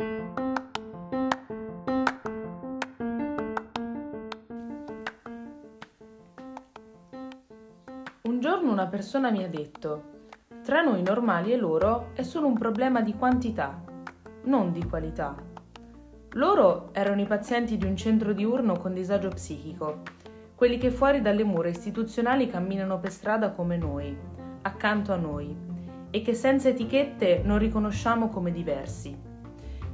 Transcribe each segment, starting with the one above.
Un giorno una persona mi ha detto, tra noi normali e loro è solo un problema di quantità, non di qualità. Loro erano i pazienti di un centro diurno con disagio psichico, quelli che fuori dalle mura istituzionali camminano per strada come noi, accanto a noi, e che senza etichette non riconosciamo come diversi.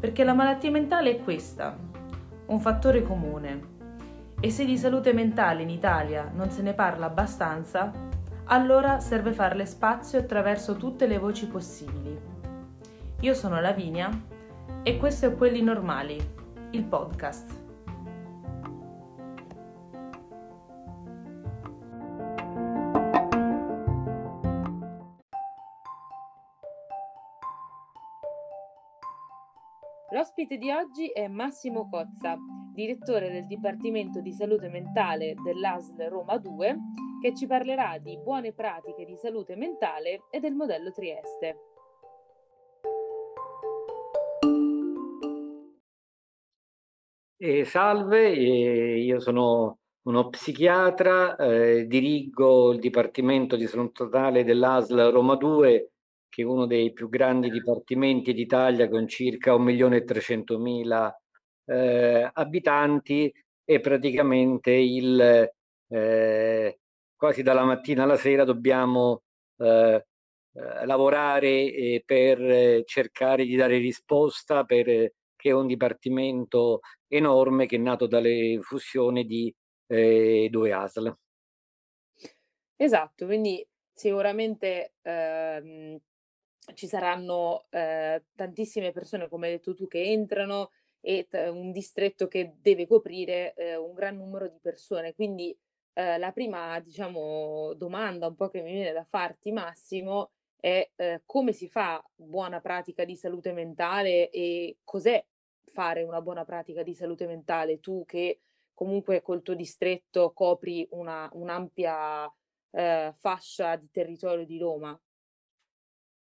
Perché la malattia mentale è questa, un fattore comune. E se di salute mentale in Italia non se ne parla abbastanza, allora serve farle spazio attraverso tutte le voci possibili. Io sono Lavinia e questo è Quelli Normali, il podcast. L'ospite di oggi è Massimo Cozza, direttore del Dipartimento di Salute Mentale dell'ASL Roma 2, che ci parlerà di buone pratiche di salute mentale e del modello Trieste. Eh, salve, eh, io sono uno psichiatra, eh, dirigo il Dipartimento di Salute Mentale dell'ASL Roma 2 che è uno dei più grandi dipartimenti d'Italia con circa 1.300.000 eh, abitanti e praticamente il, eh, quasi dalla mattina alla sera dobbiamo eh, eh lavorare eh, per cercare di dare risposta per, che è un dipartimento enorme che è nato dalle fusioni di eh, due ASL. Esatto, quindi sicuramente ehm, ci saranno eh, tantissime persone, come hai detto tu, che entrano e t- un distretto che deve coprire eh, un gran numero di persone. Quindi eh, la prima, diciamo, domanda un po' che mi viene da farti, Massimo, è eh, come si fa buona pratica di salute mentale e cos'è fare una buona pratica di salute mentale? Tu che comunque col tuo distretto copri una, un'ampia eh, fascia di territorio di Roma.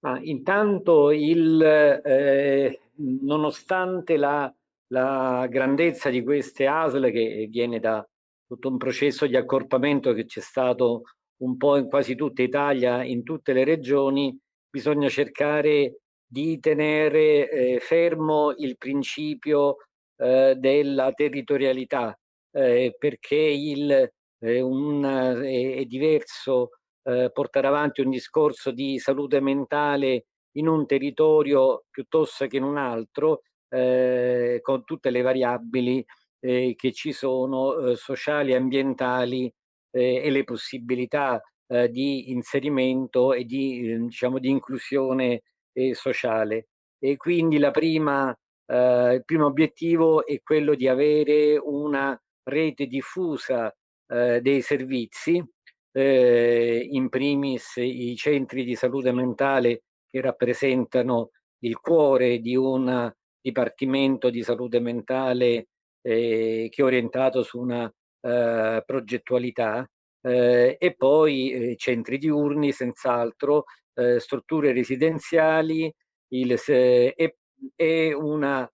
Ah, intanto, il, eh, nonostante la, la, grandezza di queste ASL che viene da tutto un processo di accorpamento che c'è stato un po' in quasi tutta Italia, in tutte le regioni, bisogna cercare di tenere eh, fermo il principio eh, della territorialità, eh, perché il, eh, un, è diverso eh, portare avanti un discorso di salute mentale in un territorio piuttosto che in un altro, eh, con tutte le variabili eh, che ci sono, eh, sociali, ambientali eh, e le possibilità eh, di inserimento e di, diciamo, di inclusione sociale. E quindi la prima, il primo obiettivo è quello di avere una rete diffusa dei servizi eh, in primis i centri di salute mentale che rappresentano il cuore di un dipartimento di salute mentale eh, che è orientato su una eh, progettualità eh, e poi eh, centri diurni senz'altro, eh, strutture residenziali il, e, e un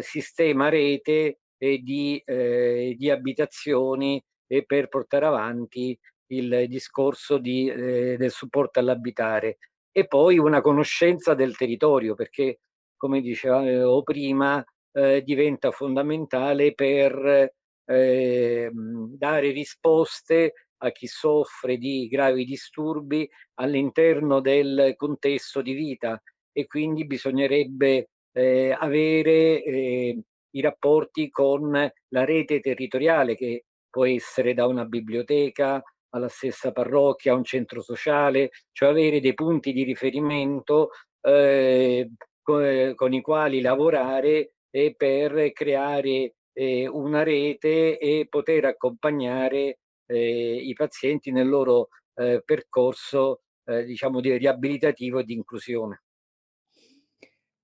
sistema rete di, di abitazioni e per portare avanti il discorso di, eh, del supporto all'abitare e poi una conoscenza del territorio perché come dicevo prima eh, diventa fondamentale per eh, dare risposte a chi soffre di gravi disturbi all'interno del contesto di vita e quindi bisognerebbe eh, avere eh, i rapporti con la rete territoriale che può essere da una biblioteca alla stessa parrocchia, a un centro sociale, cioè avere dei punti di riferimento eh, con, con, i quali lavorare e per creare eh, una rete e poter accompagnare eh, i pazienti nel loro eh, percorso eh, diciamo di riabilitativo e di inclusione.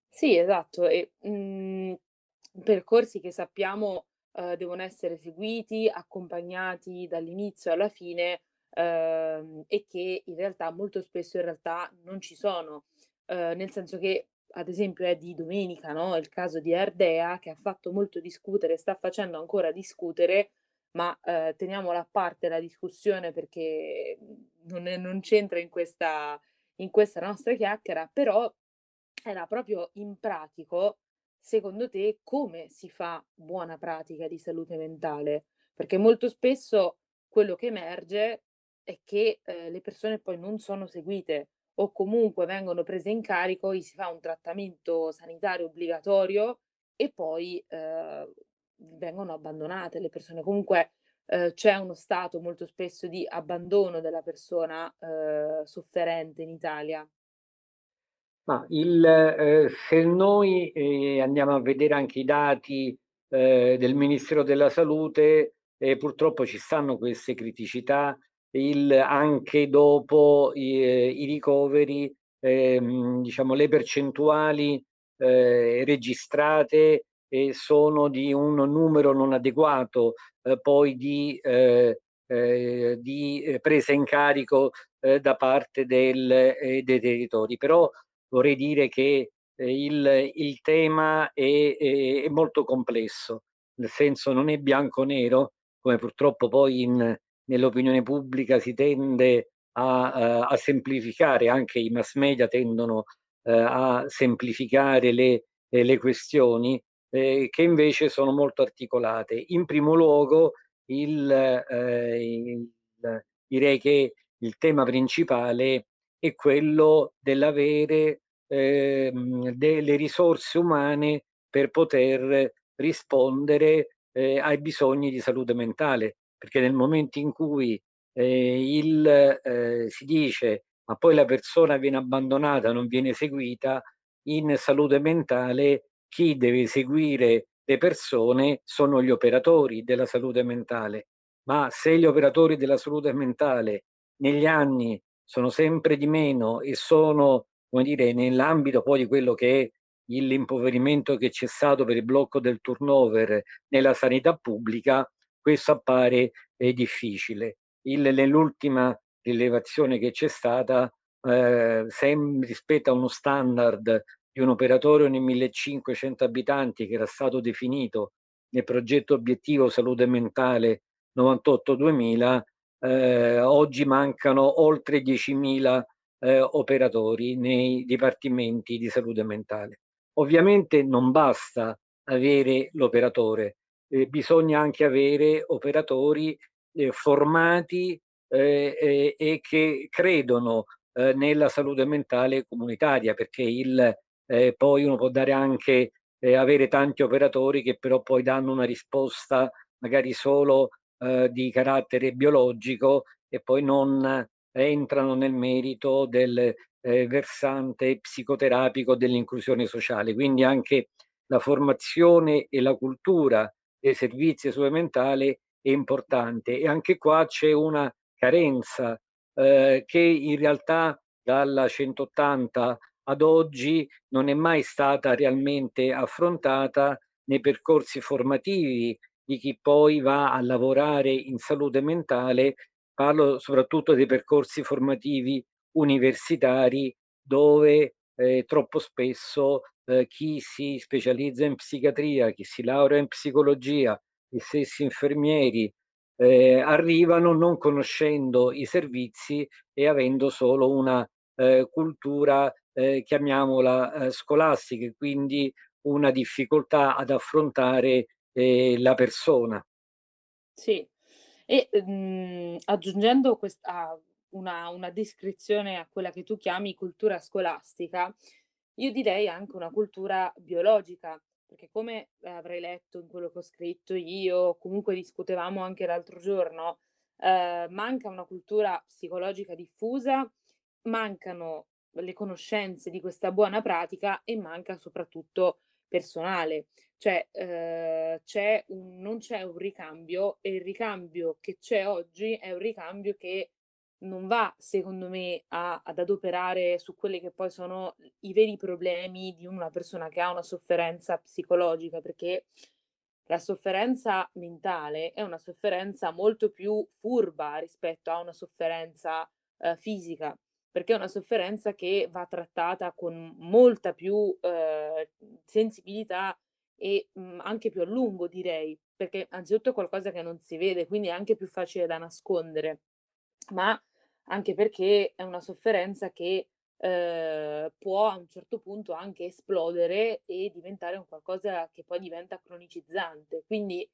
Sì, esatto, e, mh, mm, percorsi che sappiamo eh, devono essere seguiti, accompagnati dall'inizio alla fine ehm, e che in realtà molto spesso in realtà non ci sono, eh, nel senso che ad esempio è di domenica, no, il caso di Ardea che ha fatto molto discutere, sta facendo ancora discutere, ma, ehm, teniamola a parte la discussione perché, non è non c'entra in questa in questa nostra chiacchiera, però era proprio in pratico, secondo te, come si fa buona pratica di salute mentale? Perché molto spesso quello che emerge è che, ehm, le persone poi non sono seguite o comunque vengono prese in carico, gli si fa un trattamento sanitario obbligatorio e poi, ehm, vengono abbandonate le persone. Comunque, ehm, c'è uno stato molto spesso di abbandono della persona, ehm, sofferente in Italia. Ma il ehm, se noi, ehm, andiamo a vedere anche i dati, ehm, del Ministero della Salute, ehm, purtroppo ci stanno queste criticità, il anche dopo i ehm, i ricoveri, ehm, diciamo le percentuali, ehm, registrate, sono di un numero non adeguato, poi di di presa in carico, da parte del dei territori. Però vorrei dire che, ehm, il il tema è è è molto complesso, nel senso non è bianco o nero, come purtroppo poi in nell'opinione pubblica si tende a uhm, a semplificare, anche i mass media tendono, ehm, a semplificare le le questioni, ehm, che invece sono molto articolate. In primo luogo il ehm, il direi che il tema principale è quello dell'avere, ehm, delle risorse umane per poter rispondere, ehm, ai bisogni di salute mentale, perché nel momento in cui, ehm, il ehm, si dice: "Ma poi la persona viene abbandonata, non viene seguita", in salute mentale chi deve seguire le persone sono gli operatori della salute mentale. Ma se gli operatori della salute mentale negli anni sono sempre di meno e sono, come dire, nell'ambito poi di quello che è l'impoverimento che c'è stato per il blocco del turnover nella sanità pubblica, questo appare, ehm, difficile. Il nell'ultima rilevazione che c'è stata, ehm, sem rispetto a uno standard di un operatore ogni 1500 abitanti che era stato definito nel progetto obiettivo salute mentale 98-2000, ehm, oggi mancano oltre 10.000, ehm, operatori nei dipartimenti di salute mentale. Ovviamente non basta avere l'operatore, ehm, bisogna anche avere operatori, ehm, formati, ehm, e che credono, ehm, nella salute mentale comunitaria, perché il poi uno può dare anche avere tanti operatori che però poi danno una risposta magari solo, ehm, di carattere biologico e poi non entrano nel merito del, ehm, versante psicoterapico dell'inclusione sociale. Quindi anche la formazione e la cultura dei servizi di salute mentale è importante e anche qua c'è una carenza, ehm, che in realtà dalla 180 ad oggi non è mai stata realmente affrontata nei percorsi formativi di chi poi va a lavorare in salute mentale, parlo soprattutto dei percorsi formativi universitari dove, ehm, troppo spesso, ehm, chi si specializza in psichiatria, chi si laurea in psicologia, gli stessi infermieri, ehm, arrivano non conoscendo i servizi e avendo solo una, ehm, cultura, ehm, chiamiamola, ehm, scolastica e quindi una difficoltà ad affrontare, ehm, la persona. Sì. E, mhmm, aggiungendo quest a una una descrizione a quella che tu chiami cultura scolastica, io direi anche una cultura biologica, perché come avrai letto in quello che ho scritto io, comunque discutevamo anche l'altro giorno, ehm, manca una cultura psicologica diffusa, mancano le conoscenze di questa buona pratica e manca soprattutto personale. Cioè, ehm, c'è un non c'è un ricambio e il ricambio che c'è oggi è un ricambio che non va, secondo me, a ad adoperare su quelli che poi sono i veri problemi di una persona che ha una sofferenza psicologica, perché la sofferenza mentale è una sofferenza molto più furba rispetto a una sofferenza, ehm, fisica. perché è una sofferenza che va trattata con molta più, ehm, sensibilità e, mhmm, anche più a lungo direi, perché anzitutto è qualcosa che non si vede, quindi è anche più facile da nascondere, ma anche perché è una sofferenza che, ehm, può a un certo punto anche esplodere e diventare un qualcosa che poi diventa cronicizzante. Quindi,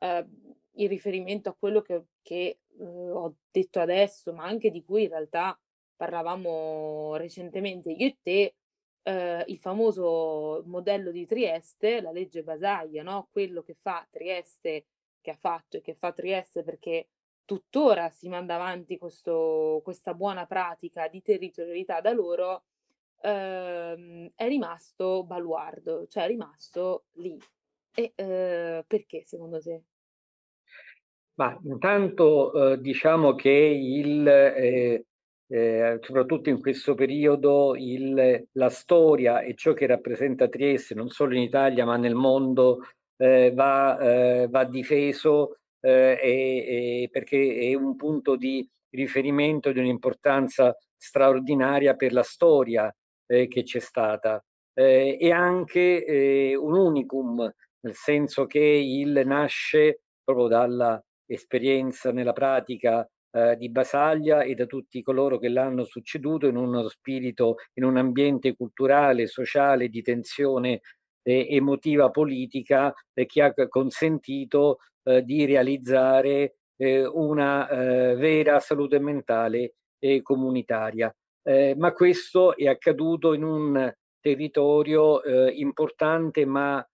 ehm, in riferimento a quello che che, uhm, ho detto adesso, ma anche di cui in realtà parlavamo recentemente io e te, ehm, il famoso modello di Trieste, la legge Basaglia, no, quello che fa Trieste che ha fatto e che fa Trieste perché tuttora si manda avanti questo questa buona pratica di territorialità da loro, ehm, è rimasto baluardo, cioè è rimasto lì. E, ehm, perché secondo te? Ma intanto, uhm, diciamo che il ehm, ehm, soprattutto in questo periodo, il la storia e ciò che rappresenta Trieste, non solo in Italia ma nel mondo, ehm, va ehm, va difeso, ehm, e e perché è un punto di riferimento di un'importanza straordinaria per la storia, ehm, che c'è stata. Ehm, e anche, un unicum, nel senso che il nasce proprio dalla esperienza nella pratica, ehm, di Basaglia e da tutti coloro che l'hanno succeduto in uno spirito in un ambiente culturale, sociale, di tensione, ehm, emotiva politica, e che ha consentito, ehm, di realizzare, ehm, una, ehm, vera salute mentale e comunitaria. Ma questo è accaduto in un territorio, importante ma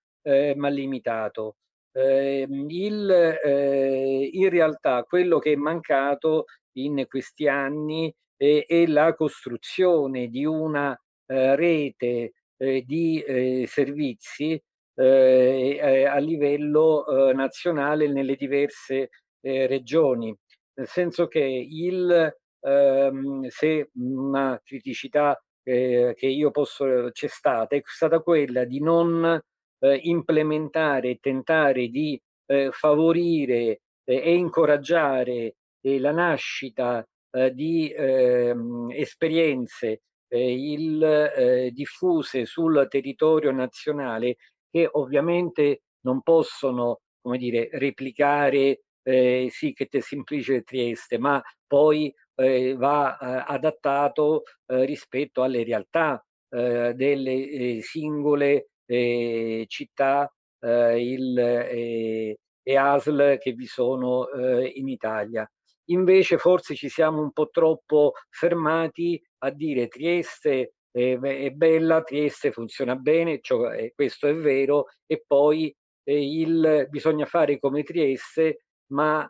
ma limitato. Ehm, il ehm, in realtà quello che è mancato in questi anni è è la costruzione di una, ehm, rete, ehm, di, ehm, servizi, a livello, nazionale nelle diverse, regioni. Nel senso che il ehm, se una criticità, che io posso c'è stata, è stata quella di non, ehm, implementare e tentare di, ehm, favorire e e incoraggiare, ehm, la nascita, ehm, di, ehm, esperienze, ehm, il diffuse sul territorio nazionale che ovviamente non possono, come dire, replicare, ehm, sic et simpliciter Trieste, ma poi, ehm, va, ehm, adattato, ehm, rispetto alle realtà, delle, singole, ehm, città, ehm, il ehm, e ASL che vi sono, ehm, in Italia. Invece forse ci siamo un po' troppo fermati a dire: "Trieste è be è bella, Trieste funziona bene", ciò e questo è vero, e poi, ehm, il bisogna fare come Trieste, ma,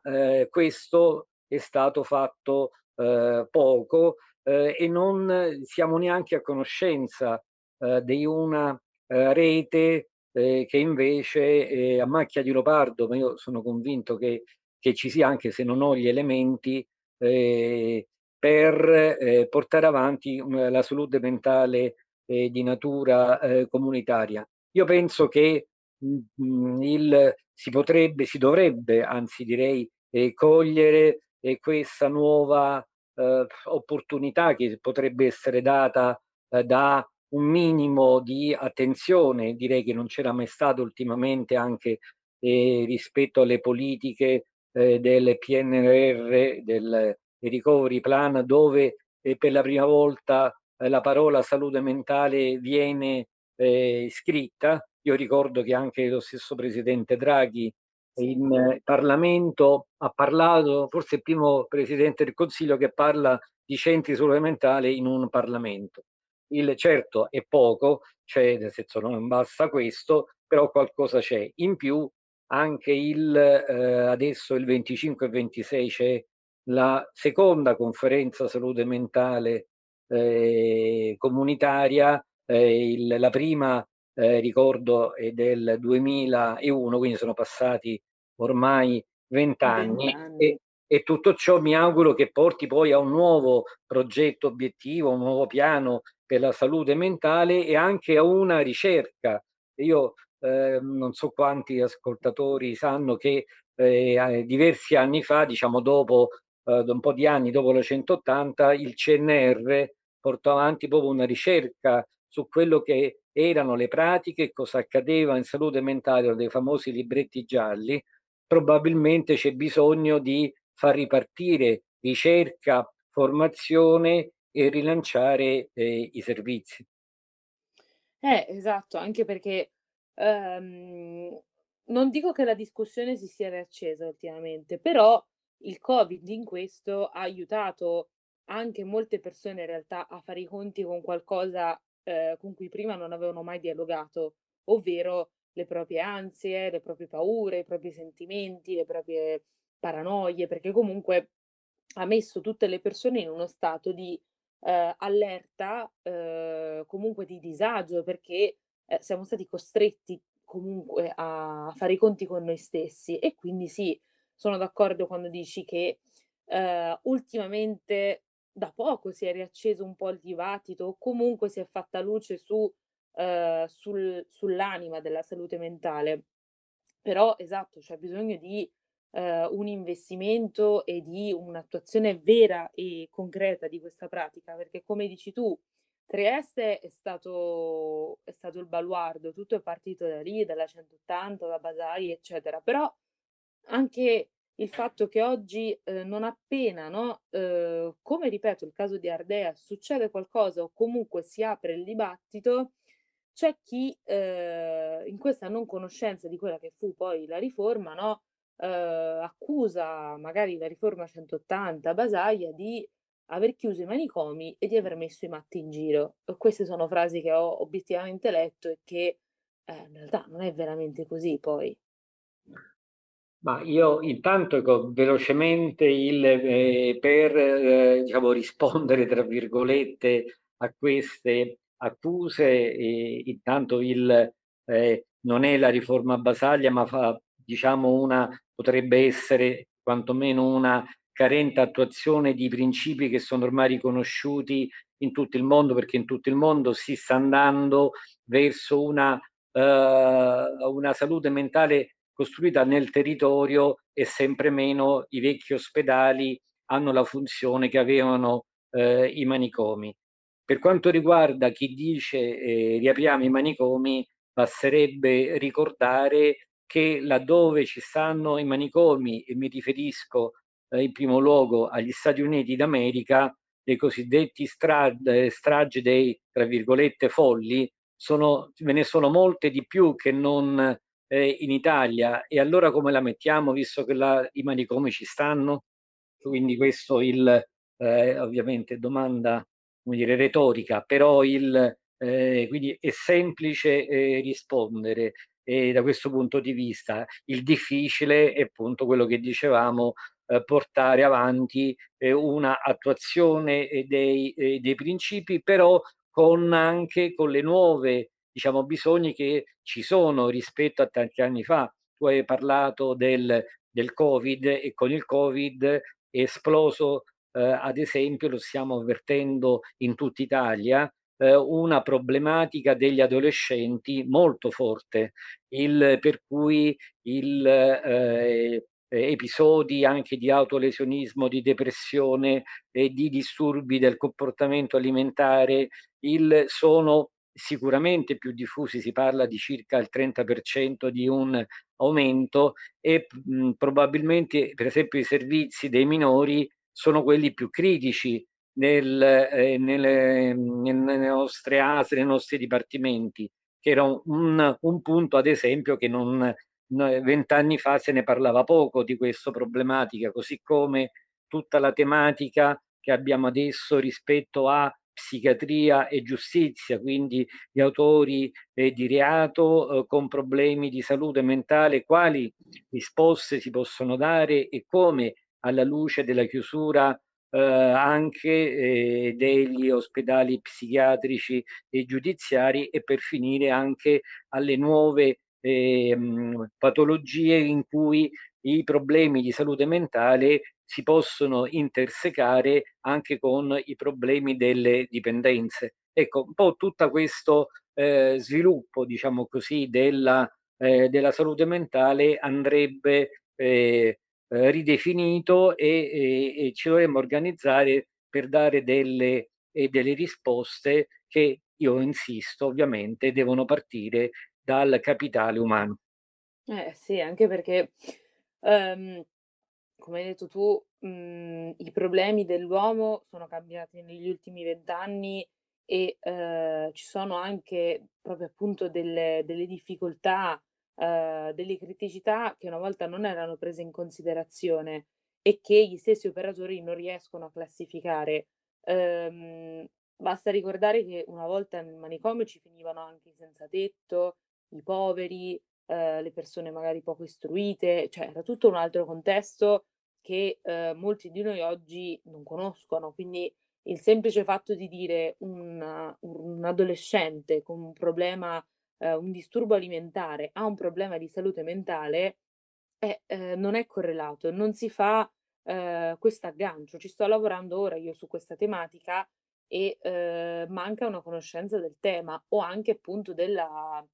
questo è stato fatto, poco, e non siamo neanche a conoscenza, di una, ehm, rete, ehm, che invece è a macchia di leopardo, ma io sono convinto che che ci sia, anche se non ho gli elementi, ehm, per, ehm, portare avanti, la salute mentale, ehm, di natura, comunitaria. Io penso che, mhmm, il si potrebbe si dovrebbe, anzi direi, cogliere, questa nuova, opportunità che potrebbe essere data, da un minimo di attenzione, direi che non c'era mai stato ultimamente anche, ehm, rispetto alle politiche, ehm, del PNRR, del recovery plan, dove, ehm, per la prima volta, ehm, la parola salute mentale viene, ehm, scritta. Io ricordo che anche lo stesso presidente Draghi in Parlamento ha parlato, forse il primo presidente del Consiglio che parla di centri salute mentale in un Parlamento. Il certo è poco, cioè nel senso non basta questo, però qualcosa c'è. In più anche il ehm, adesso il 25 e 26 c'è la seconda conferenza salute mentale, ehm, comunitaria, ehm, il la prima, ehm, ricordo è del 2001, quindi sono passati ormai 20 20 anni anni. e e tutto ciò mi auguro che porti poi a un nuovo progetto obiettivo, un nuovo piano per la salute mentale e anche a una ricerca. Io, ehm, non so quanti ascoltatori sanno che, a diversi anni fa, diciamo dopo, da un po' di anni dopo la 180, il CNR portò avanti proprio una ricerca su quello che erano le pratiche cosa accadeva in salute mentale dei famosi libretti gialli, probabilmente c'è bisogno di far ripartire ricerca, formazione e rilanciare eh, i servizi. Eh, esatto, anche perché ehm, non dico che la discussione si sia riaccesa ultimamente, però il Covid in questo ha aiutato anche molte persone in realtà a fare i conti con qualcosa eh, con cui prima non avevano mai dialogato, ovvero le proprie ansie, le proprie paure, i propri sentimenti, le proprie paranoie, perché comunque ha messo tutte le persone in uno stato di eh, allerta, eh, comunque di disagio, perché eh, siamo stati costretti comunque a fare i conti con noi stessi. E quindi sì, sono d'accordo quando dici che eh, ultimamente da poco si è riacceso un po' il dibattito o comunque si è fatta luce su, eh, sul, sull'anima della salute mentale. Però esatto, c'è bisogno di eh, un investimento e di un'attuazione vera e concreta di questa pratica, perché come dici tu, Trieste è stato, è stato il baluardo, tutto è partito da lì, dalla 180, da Basai, eccetera, però anche il fatto che oggi eh, non appena, no, eh, come ripeto il caso di Ardea, succede qualcosa o comunque si apre il dibattito, c'è chi eh, in questa non conoscenza di quella che fu poi la riforma, no, accusa magari la riforma 180 Basaglia di aver chiuso i manicomi e di aver messo i matti in giro. Queste sono frasi che ho obiettivamente letto e che eh, in realtà non è veramente così poi. Ma io intanto ecco, velocemente il, eh, per eh, diciamo, rispondere tra virgolette a queste accuse, eh, intanto il, eh, non è la riforma Basaglia, ma fa diciamo una, potrebbe essere quantomeno una carente attuazione di principi che sono ormai riconosciuti in tutto il mondo, perché in tutto il mondo si sta andando verso una, uh, una salute mentale costruita nel territorio e sempre meno i vecchi ospedali hanno la funzione che avevano eh, i manicomi. Per quanto riguarda chi dice eh, riapriamo i manicomi, basterebbe ricordare che laddove ci stanno i manicomi, e mi riferisco eh, in primo luogo agli Stati Uniti d'America, dei cosiddetti stra eh, stragi dei, tra virgolette, folli, sono, ve ne sono molte di più che non eh, in Italia. E allora come la mettiamo, visto che la, i manicomi ci stanno? Quindi questo il, eh, ovviamente domanda, come dire, retorica, però il, eh, quindi è semplice eh, rispondere e da questo punto di vista il difficile è appunto quello che dicevamo eh, portare avanti eh, una attuazione eh, dei, eh, dei principi però con anche con le nuove diciamo bisogni che ci sono rispetto a tanti anni fa. Tu hai parlato del, del covid e con il covid è esploso eh, ad esempio lo stiamo avvertendo in tutta Italia eh, una problematica degli adolescenti molto forte, il, per cui il, eh, episodi anche di autolesionismo, di depressione e di disturbi del comportamento alimentare il, sono sicuramente più diffusi, si parla di circa il 30% di un aumento e mh, probabilmente per esempio i servizi dei minori sono quelli più critici nel, eh, nelle, nelle, nostre ASE, nei nostri dipartimenti, che era un, un punto ad esempio che non vent'anni fa se ne parlava poco di questa problematica, così come tutta la tematica che abbiamo adesso rispetto a psichiatria e giustizia, quindi gli autori eh, di reato eh, con problemi di salute mentale, quali risposte si possono dare e come alla luce della chiusura eh, anche eh, degli ospedali psichiatrici e giudiziari e per finire anche alle nuove eh, patologie in cui i problemi di salute mentale si possono intersecare anche con i problemi delle dipendenze. Ecco, un po' tutto questo eh, sviluppo, diciamo così, della, eh, della salute mentale andrebbe eh, eh, ridefinito e, e, e, ci dovremmo organizzare per dare delle e delle risposte che io insisto ovviamente devono partire dal capitale umano. Eh sì, anche perché, ehm, come hai detto tu, mhmm, i problemi dell'uomo sono cambiati negli ultimi 20 anni e, ehm, ci sono anche proprio appunto delle delle difficoltà, ehm, delle criticità che una volta non erano prese in considerazione e che gli stessi operatori non riescono a classificare. Ehm, basta ricordare che una volta nel manicomio ci finivano anche i senza tetto, i poveri, ehm, le persone magari poco istruite, cioè era tutto un altro contesto che, ehm, molti di noi oggi non conoscono. Quindi il semplice fatto di dire un un adolescente con un problema, ehm, un disturbo alimentare ha un problema di salute mentale, eh, ehm, non è correlato, non si fa, ehm, quest'aggancio. Ci sto lavorando ora io su questa tematica e, ehm, manca una conoscenza del tema o anche appunto della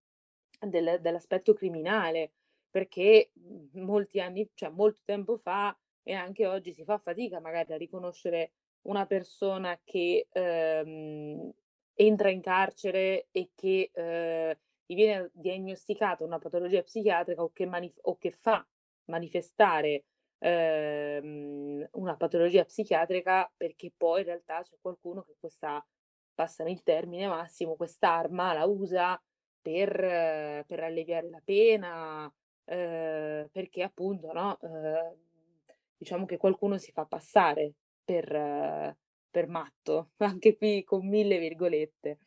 del dell'aspetto criminale, perché, mhmm, molti anni cioè molto tempo fa e anche oggi si fa fatica magari a riconoscere una persona che, ehm, entra in carcere e che, ehm, gli viene diagnosticata una patologia psichiatrica o che manif o che fa manifestare, ehm, una patologia psichiatrica perché poi in realtà c'è qualcuno che questa, passami il termine Massimo, quest'arma la usa per per alleviare la pena, ehm, perché appunto, no, ehm, diciamo che qualcuno si fa passare per per matto, anche qui con 1000 virgolette.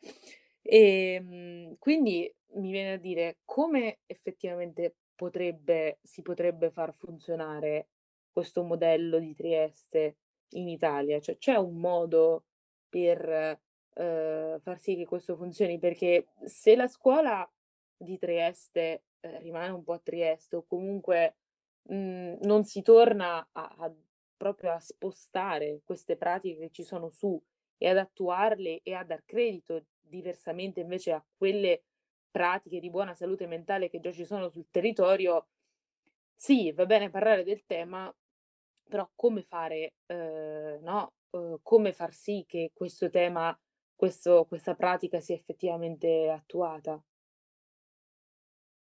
Ehm, quindi mi viene da dire: come effettivamente potrebbe si potrebbe far funzionare questo modello di Trieste in Italia? Cioè c'è un modo per, ehm, far sì che questo funzioni? Perché se la scuola di Trieste, ehm, rimane un po' a Trieste o comunque, mhmm, non si torna a a proprio a spostare queste pratiche che ci sono su e ad attuarle e a dar credito diversamente invece a quelle pratiche di buona salute mentale che già ci sono sul territorio, sì, va bene parlare del tema, però come fare, ehm, no, uhm, come far sì che questo tema, questo questa pratica sia effettivamente attuata?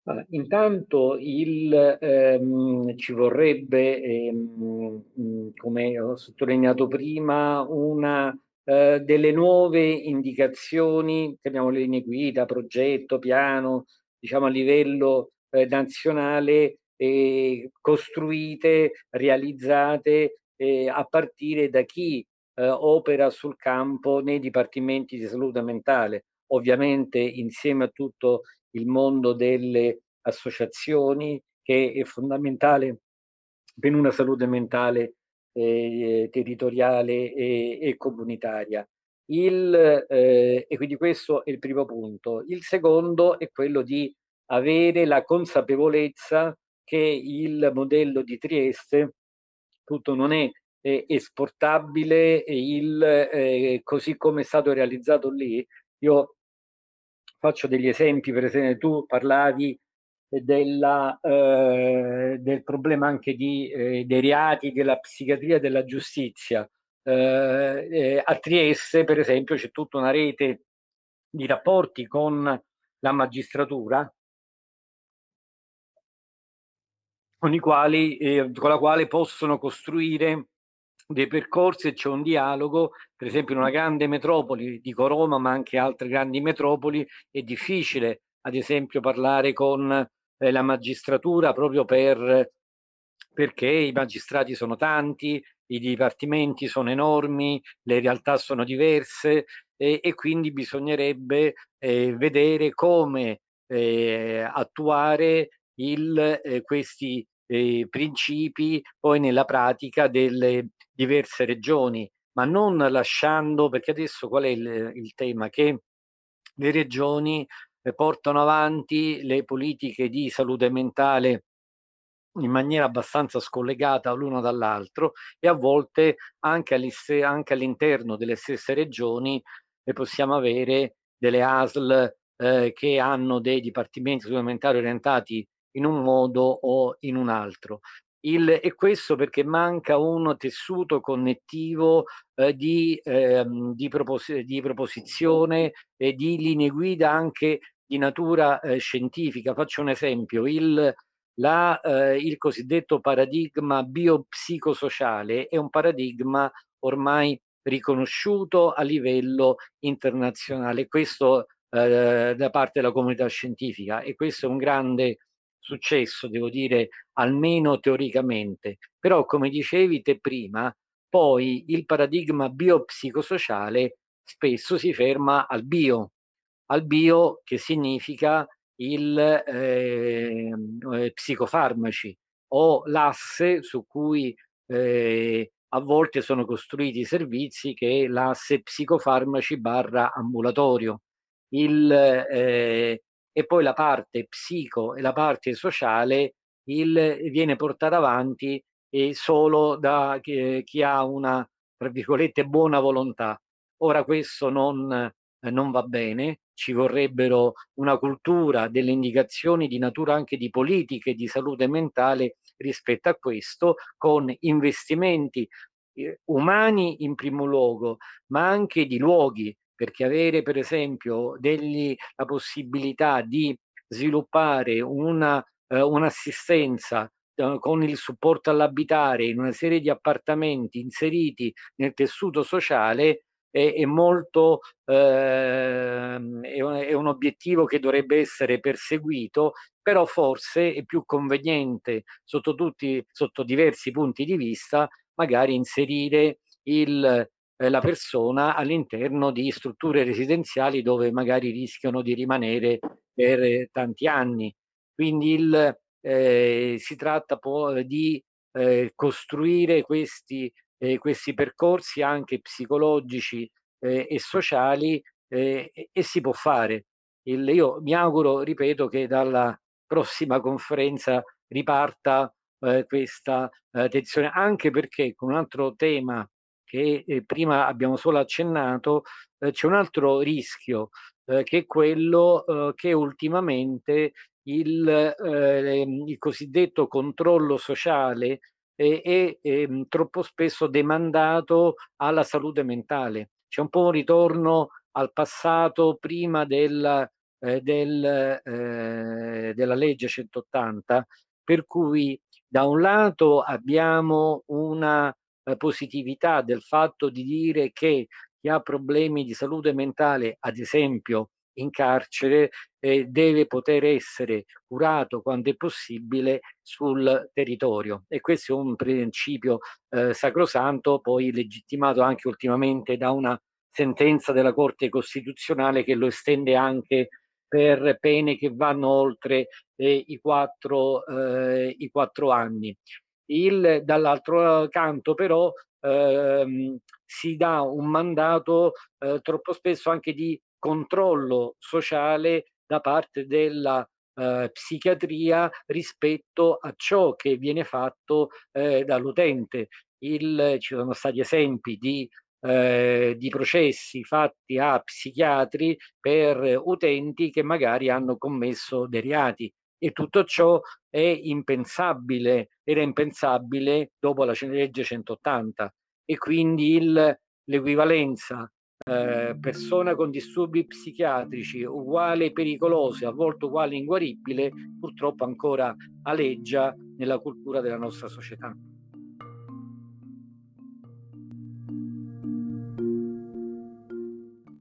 Allora, intanto il, ehm, ci vorrebbe, ehm, mhmm, come ho sottolineato prima, una ehm, delle nuove indicazioni, chiamiamole linee guida, progetto, piano, diciamo a livello, ehm, nazionale, ehm, costruite, realizzate, ehm, a partire da chi, ehm, opera sul campo nei dipartimenti di salute mentale. Ovviamente insieme a tutto il mondo delle associazioni che è fondamentale per una salute mentale, ehm, territoriale e e comunitaria. Il ehm, e quindi questo è il primo punto. Il secondo è quello di avere la consapevolezza che il modello di Trieste tutto non è, ehm, esportabile il così come è stato realizzato lì. Io faccio degli esempi, per esempio tu parlavi della, ehm, del problema anche di, ehm, dei reati della psichiatria e della giustizia. Ehm, ehm, a Trieste, per esempio, c'è tutta una rete di rapporti con la magistratura con i quali ehm, con la quale possono costruire dei percorsi e c'è un dialogo, per esempio in una grande metropoli, dico Roma, ma anche altre grandi metropoli, è difficile ad esempio parlare con eh, la magistratura proprio per perché i magistrati sono tanti, i dipartimenti sono enormi, le realtà sono diverse e, e quindi bisognerebbe eh, vedere come eh, attuare il, eh, questi eh, principi poi nella pratica delle diverse regioni, ma non lasciando, perché adesso qual è il, il tema? Che le regioni eh, portano avanti le politiche di salute mentale in maniera abbastanza scollegata l'uno dall'altro e a volte anche, anche all'interno delle stesse regioni possiamo avere delle ASL eh, che hanno dei dipartimenti supplementari orientati in un modo o in un altro. Il, e questo perché manca un tessuto connettivo eh, di, eh, di, propos di, proposizione e di linee guida anche di natura eh, scientifica. Faccio un esempio, il, la, eh, il cosiddetto paradigma biopsicosociale è un paradigma ormai riconosciuto a livello internazionale, questo eh, da parte della comunità scientifica e questo è un grande successo, devo dire, almeno teoricamente. Però, come dicevi te prima, poi il paradigma biopsicosociale spesso si ferma al bio, al bio che significa il eh, eh, psicofarmaci o l'asse su cui eh, a volte sono costruiti i servizi che è l'asse psicofarmaci barra ambulatorio. Il, eh, e poi la parte psico e la parte sociale il, viene portata avanti solo da chi, chi, ha una, tra virgolette, buona volontà. Ora questo non, non va bene, ci vorrebbero una cultura delle indicazioni di natura anche di politiche di salute mentale rispetto a questo, con investimenti eh, umani in primo luogo, ma anche di luoghi, perché avere per esempio degli, la possibilità di sviluppare una, eh, un'assistenza eh, con il supporto all'abitare in una serie di appartamenti inseriti nel tessuto sociale è, è molto eh, è, un, è un obiettivo che dovrebbe essere perseguito però forse è più conveniente sotto tutti sotto diversi punti di vista magari inserire il, eh, la persona all'interno di strutture residenziali dove magari rischiano di rimanere per tanti anni. Quindi il, eh, si tratta poi di eh, costruire questi, eh, questi percorsi anche psicologici eh, e sociali eh, e si può fare. Il, io mi auguro, ripeto, che dalla prossima conferenza riparta eh, questa eh, tensione, anche perché con un altro tema che eh, prima abbiamo solo accennato, eh, c'è un altro rischio eh, che è quello eh, che ultimamente il, il, cosiddetto controllo sociale è, è, è, troppo spesso demandato alla salute mentale. C'è un po' un ritorno al passato prima del, del, della legge 180, per cui da un lato abbiamo una eh, positività del fatto di dire che chi ha problemi di salute mentale, ad esempio in carcere, eh, deve poter essere curato quando è possibile sul territorio. E questo è un principio eh, sacrosanto, poi legittimato anche ultimamente da una sentenza della Corte Costituzionale che lo estende anche per pene che vanno oltre eh, i, quattro, eh, i quattro anni. Il, dall'altro canto però ehm, si dà un mandato eh, troppo spesso anche di controllo sociale da parte della eh, psichiatria rispetto a ciò che viene fatto eh, dall'utente. ci sono stati esempi di eh, di processi fatti a psichiatri per utenti che magari hanno commesso dei reati e tutto ciò è impensabile, era impensabile dopo la legge 180 e quindi l'equivalenza eh, persona con disturbi psichiatrici uguale pericolosa, a volte uguale inguaribile, purtroppo ancora aleggia nella cultura della nostra società.